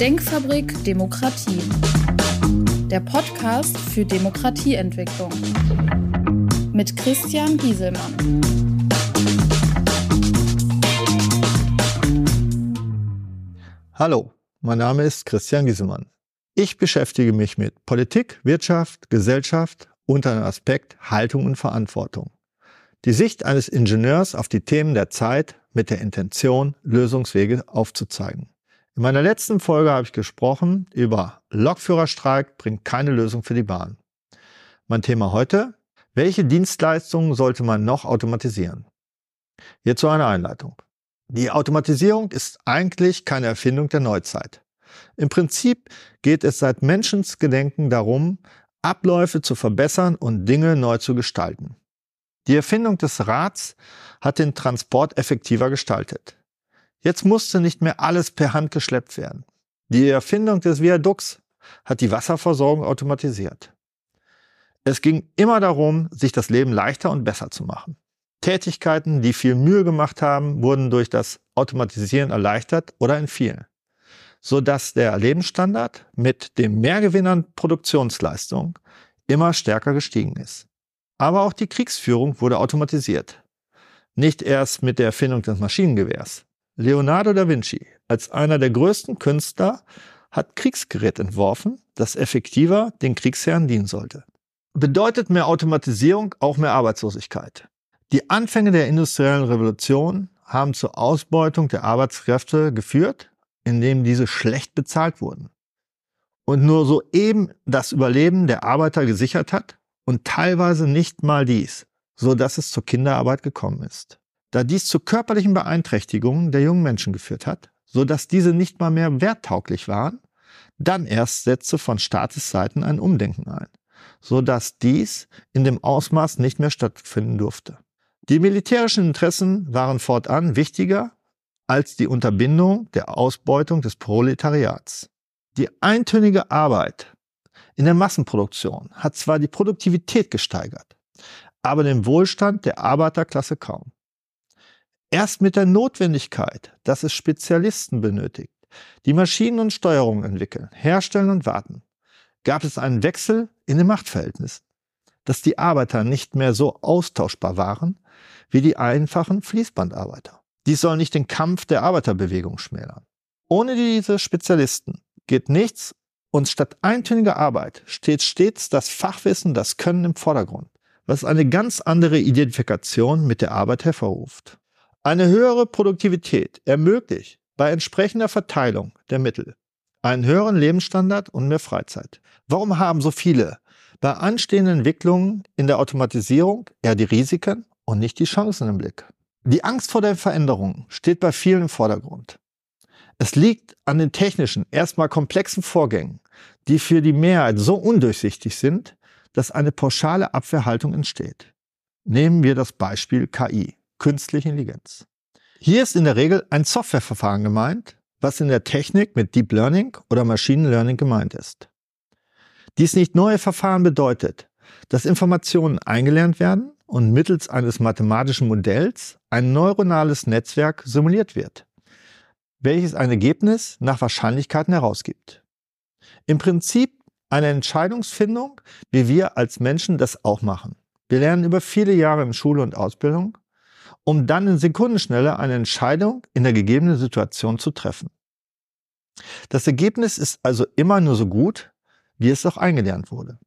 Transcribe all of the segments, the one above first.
Denkfabrik Demokratie. Der Podcast für Demokratieentwicklung. Mit Christian Gieselmann. Hallo, mein Name ist Christian Gieselmann. Ich beschäftige mich mit Politik, Wirtschaft, Gesellschaft unter dem Aspekt Haltung und Verantwortung. Die Sicht eines Ingenieurs auf die Themen der Zeit mit der Intention, Lösungswege aufzuzeigen. In meiner letzten Folge habe ich gesprochen über Lokführerstreik bringt keine Lösung für die Bahn. Mein Thema heute, welche Dienstleistungen sollte man noch automatisieren? Hierzu eine Einleitung. Die Automatisierung ist eigentlich keine Erfindung der Neuzeit. Im Prinzip geht es seit Menschensgedenken darum, Abläufe zu verbessern und Dinge neu zu gestalten. Die Erfindung des Rads hat den Transport effektiver gestaltet. Jetzt musste nicht mehr alles per Hand geschleppt werden. Die Erfindung des Viadukts hat die Wasserversorgung automatisiert. Es ging immer darum, sich das Leben leichter und besser zu machen. Tätigkeiten, die viel Mühe gemacht haben, wurden durch das Automatisieren erleichtert oder entfielen, sodass der Lebensstandard mit dem Mehrgewinn an Produktionsleistung immer stärker gestiegen ist. Aber auch die Kriegsführung wurde automatisiert. Nicht erst mit der Erfindung des Maschinengewehrs. Leonardo da Vinci, als einer der größten Künstler, hat Kriegsgerät entworfen, das effektiver den Kriegsherren dienen sollte. Bedeutet mehr Automatisierung auch mehr Arbeitslosigkeit? Die Anfänge der industriellen Revolution haben zur Ausbeutung der Arbeitskräfte geführt, indem diese schlecht bezahlt wurden. Und nur so eben das Überleben der Arbeiter gesichert hat und teilweise nicht mal dies, so dass es zur Kinderarbeit gekommen ist da dies zu körperlichen Beeinträchtigungen der jungen Menschen geführt hat, so dass diese nicht mal mehr werttauglich waren, dann erst setzte von Staatesseiten ein Umdenken ein, so dass dies in dem Ausmaß nicht mehr stattfinden durfte. Die militärischen Interessen waren fortan wichtiger als die Unterbindung der Ausbeutung des Proletariats. Die eintönige Arbeit in der Massenproduktion hat zwar die Produktivität gesteigert, aber den Wohlstand der Arbeiterklasse kaum. Erst mit der Notwendigkeit, dass es Spezialisten benötigt, die Maschinen und Steuerungen entwickeln, herstellen und warten, gab es einen Wechsel in den Machtverhältnissen, dass die Arbeiter nicht mehr so austauschbar waren wie die einfachen Fließbandarbeiter. Dies soll nicht den Kampf der Arbeiterbewegung schmälern. Ohne diese Spezialisten geht nichts und statt eintöniger Arbeit steht stets das Fachwissen, das Können im Vordergrund, was eine ganz andere Identifikation mit der Arbeit hervorruft. Eine höhere Produktivität ermöglicht bei entsprechender Verteilung der Mittel einen höheren Lebensstandard und mehr Freizeit. Warum haben so viele bei anstehenden Entwicklungen in der Automatisierung eher die Risiken und nicht die Chancen im Blick? Die Angst vor der Veränderung steht bei vielen im Vordergrund. Es liegt an den technischen, erstmal komplexen Vorgängen, die für die Mehrheit so undurchsichtig sind, dass eine pauschale Abwehrhaltung entsteht. Nehmen wir das Beispiel KI künstliche Intelligenz. Hier ist in der Regel ein Softwareverfahren gemeint, was in der Technik mit Deep Learning oder Machine Learning gemeint ist. Dies nicht neue Verfahren bedeutet, dass Informationen eingelernt werden und mittels eines mathematischen Modells ein neuronales Netzwerk simuliert wird, welches ein Ergebnis nach Wahrscheinlichkeiten herausgibt. Im Prinzip eine Entscheidungsfindung, wie wir als Menschen das auch machen. Wir lernen über viele Jahre in Schule und Ausbildung um dann in Sekundenschnelle eine Entscheidung in der gegebenen Situation zu treffen. Das Ergebnis ist also immer nur so gut, wie es auch eingelernt wurde.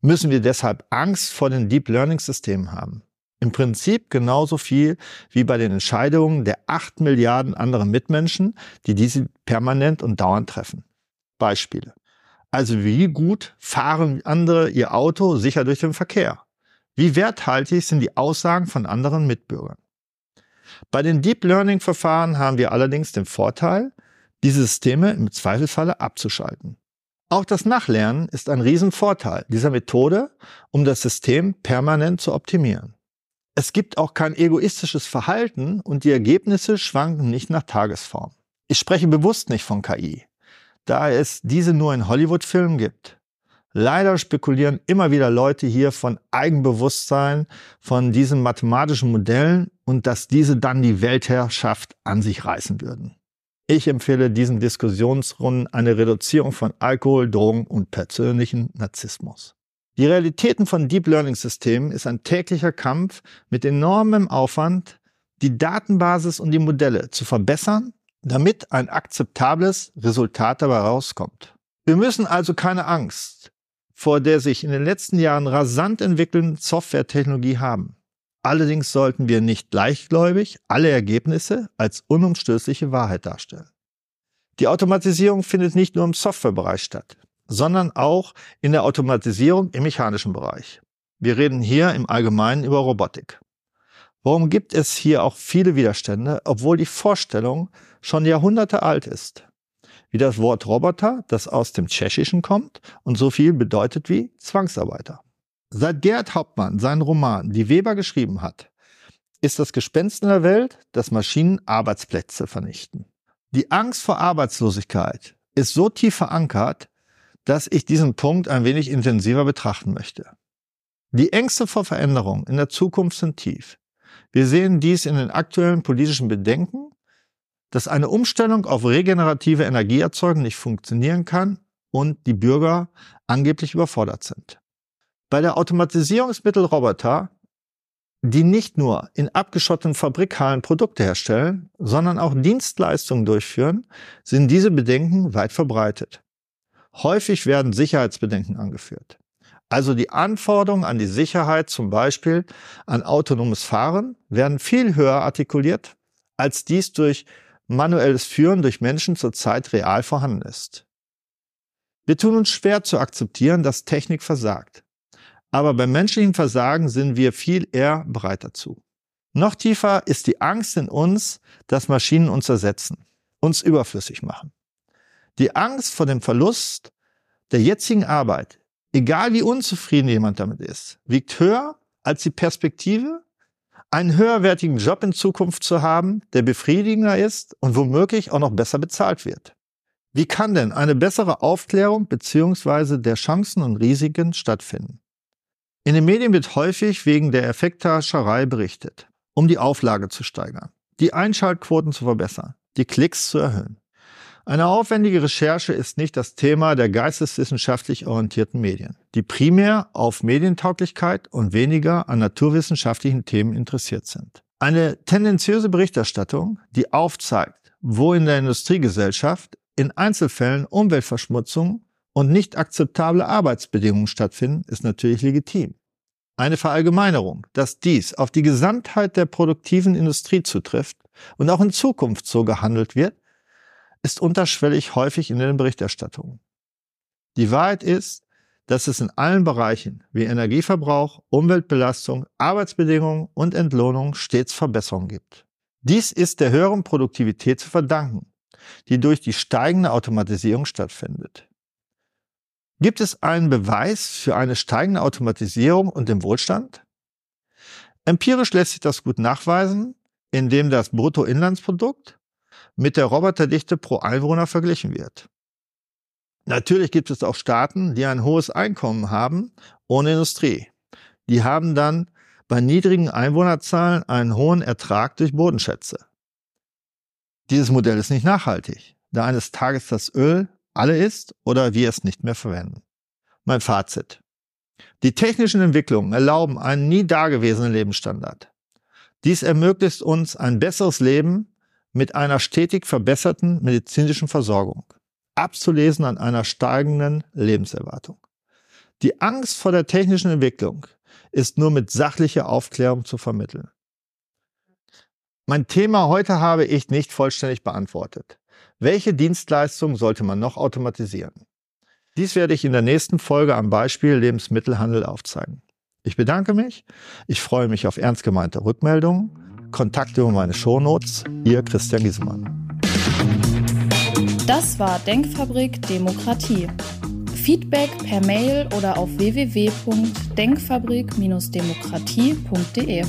Müssen wir deshalb Angst vor den Deep Learning Systemen haben? Im Prinzip genauso viel wie bei den Entscheidungen der acht Milliarden anderen Mitmenschen, die diese permanent und dauernd treffen. Beispiele. Also wie gut fahren andere ihr Auto sicher durch den Verkehr? Wie werthaltig sind die Aussagen von anderen Mitbürgern? Bei den Deep Learning Verfahren haben wir allerdings den Vorteil, diese Systeme im Zweifelsfalle abzuschalten. Auch das Nachlernen ist ein Riesenvorteil dieser Methode, um das System permanent zu optimieren. Es gibt auch kein egoistisches Verhalten und die Ergebnisse schwanken nicht nach Tagesform. Ich spreche bewusst nicht von KI, da es diese nur in Hollywood-Filmen gibt. Leider spekulieren immer wieder Leute hier von Eigenbewusstsein, von diesen mathematischen Modellen und dass diese dann die Weltherrschaft an sich reißen würden. Ich empfehle diesen Diskussionsrunden eine Reduzierung von Alkohol, Drogen und persönlichen Narzissmus. Die Realitäten von Deep Learning Systemen ist ein täglicher Kampf mit enormem Aufwand, die Datenbasis und die Modelle zu verbessern, damit ein akzeptables Resultat dabei rauskommt. Wir müssen also keine Angst vor der sich in den letzten Jahren rasant entwickelnden Softwaretechnologie haben. Allerdings sollten wir nicht leichtgläubig alle Ergebnisse als unumstößliche Wahrheit darstellen. Die Automatisierung findet nicht nur im Softwarebereich statt, sondern auch in der Automatisierung im mechanischen Bereich. Wir reden hier im Allgemeinen über Robotik. Warum gibt es hier auch viele Widerstände, obwohl die Vorstellung schon Jahrhunderte alt ist? Wie das Wort Roboter, das aus dem Tschechischen kommt und so viel bedeutet wie Zwangsarbeiter. Seit Gerhard Hauptmann seinen Roman Die Weber geschrieben hat, ist das Gespenst in der Welt, dass Maschinen Arbeitsplätze vernichten. Die Angst vor Arbeitslosigkeit ist so tief verankert, dass ich diesen Punkt ein wenig intensiver betrachten möchte. Die Ängste vor Veränderung in der Zukunft sind tief. Wir sehen dies in den aktuellen politischen Bedenken, dass eine Umstellung auf regenerative Energieerzeugung nicht funktionieren kann und die Bürger angeblich überfordert sind. Bei der Automatisierungsmittel Roboter, die nicht nur in abgeschotteten Fabrikhallen Produkte herstellen, sondern auch Dienstleistungen durchführen, sind diese Bedenken weit verbreitet. Häufig werden Sicherheitsbedenken angeführt. Also die Anforderungen an die Sicherheit, zum Beispiel an autonomes Fahren, werden viel höher artikuliert, als dies durch manuelles Führen durch Menschen zurzeit real vorhanden ist. Wir tun uns schwer zu akzeptieren, dass Technik versagt. Aber beim menschlichen Versagen sind wir viel eher bereit dazu. Noch tiefer ist die Angst in uns, dass Maschinen uns ersetzen, uns überflüssig machen. Die Angst vor dem Verlust der jetzigen Arbeit, egal wie unzufrieden jemand damit ist, wiegt höher als die Perspektive, einen höherwertigen Job in Zukunft zu haben, der befriedigender ist und womöglich auch noch besser bezahlt wird. Wie kann denn eine bessere Aufklärung beziehungsweise der Chancen und Risiken stattfinden? In den Medien wird häufig wegen der Effekthascherei berichtet, um die Auflage zu steigern, die Einschaltquoten zu verbessern, die Klicks zu erhöhen. Eine aufwendige Recherche ist nicht das Thema der geisteswissenschaftlich orientierten Medien, die primär auf Medientauglichkeit und weniger an naturwissenschaftlichen Themen interessiert sind. Eine tendenziöse Berichterstattung, die aufzeigt, wo in der Industriegesellschaft in Einzelfällen Umweltverschmutzung und nicht akzeptable Arbeitsbedingungen stattfinden, ist natürlich legitim. Eine Verallgemeinerung, dass dies auf die Gesamtheit der produktiven Industrie zutrifft und auch in Zukunft so gehandelt wird, ist unterschwellig häufig in den Berichterstattungen. Die Wahrheit ist, dass es in allen Bereichen wie Energieverbrauch, Umweltbelastung, Arbeitsbedingungen und Entlohnung stets Verbesserungen gibt. Dies ist der höheren Produktivität zu verdanken, die durch die steigende Automatisierung stattfindet. Gibt es einen Beweis für eine steigende Automatisierung und den Wohlstand? Empirisch lässt sich das gut nachweisen, indem das Bruttoinlandsprodukt mit der Roboterdichte pro Einwohner verglichen wird. Natürlich gibt es auch Staaten, die ein hohes Einkommen haben ohne Industrie. Die haben dann bei niedrigen Einwohnerzahlen einen hohen Ertrag durch Bodenschätze. Dieses Modell ist nicht nachhaltig, da eines Tages das Öl alle ist oder wir es nicht mehr verwenden. Mein Fazit. Die technischen Entwicklungen erlauben einen nie dagewesenen Lebensstandard. Dies ermöglicht uns ein besseres Leben mit einer stetig verbesserten medizinischen Versorgung, abzulesen an einer steigenden Lebenserwartung. Die Angst vor der technischen Entwicklung ist nur mit sachlicher Aufklärung zu vermitteln. Mein Thema heute habe ich nicht vollständig beantwortet. Welche Dienstleistungen sollte man noch automatisieren? Dies werde ich in der nächsten Folge am Beispiel Lebensmittelhandel aufzeigen. Ich bedanke mich. Ich freue mich auf ernst gemeinte Rückmeldungen Kontakte über meine Shownotes. Ihr Christian Giesemann. Das war Denkfabrik Demokratie. Feedback per Mail oder auf www.denkfabrik-demokratie.de.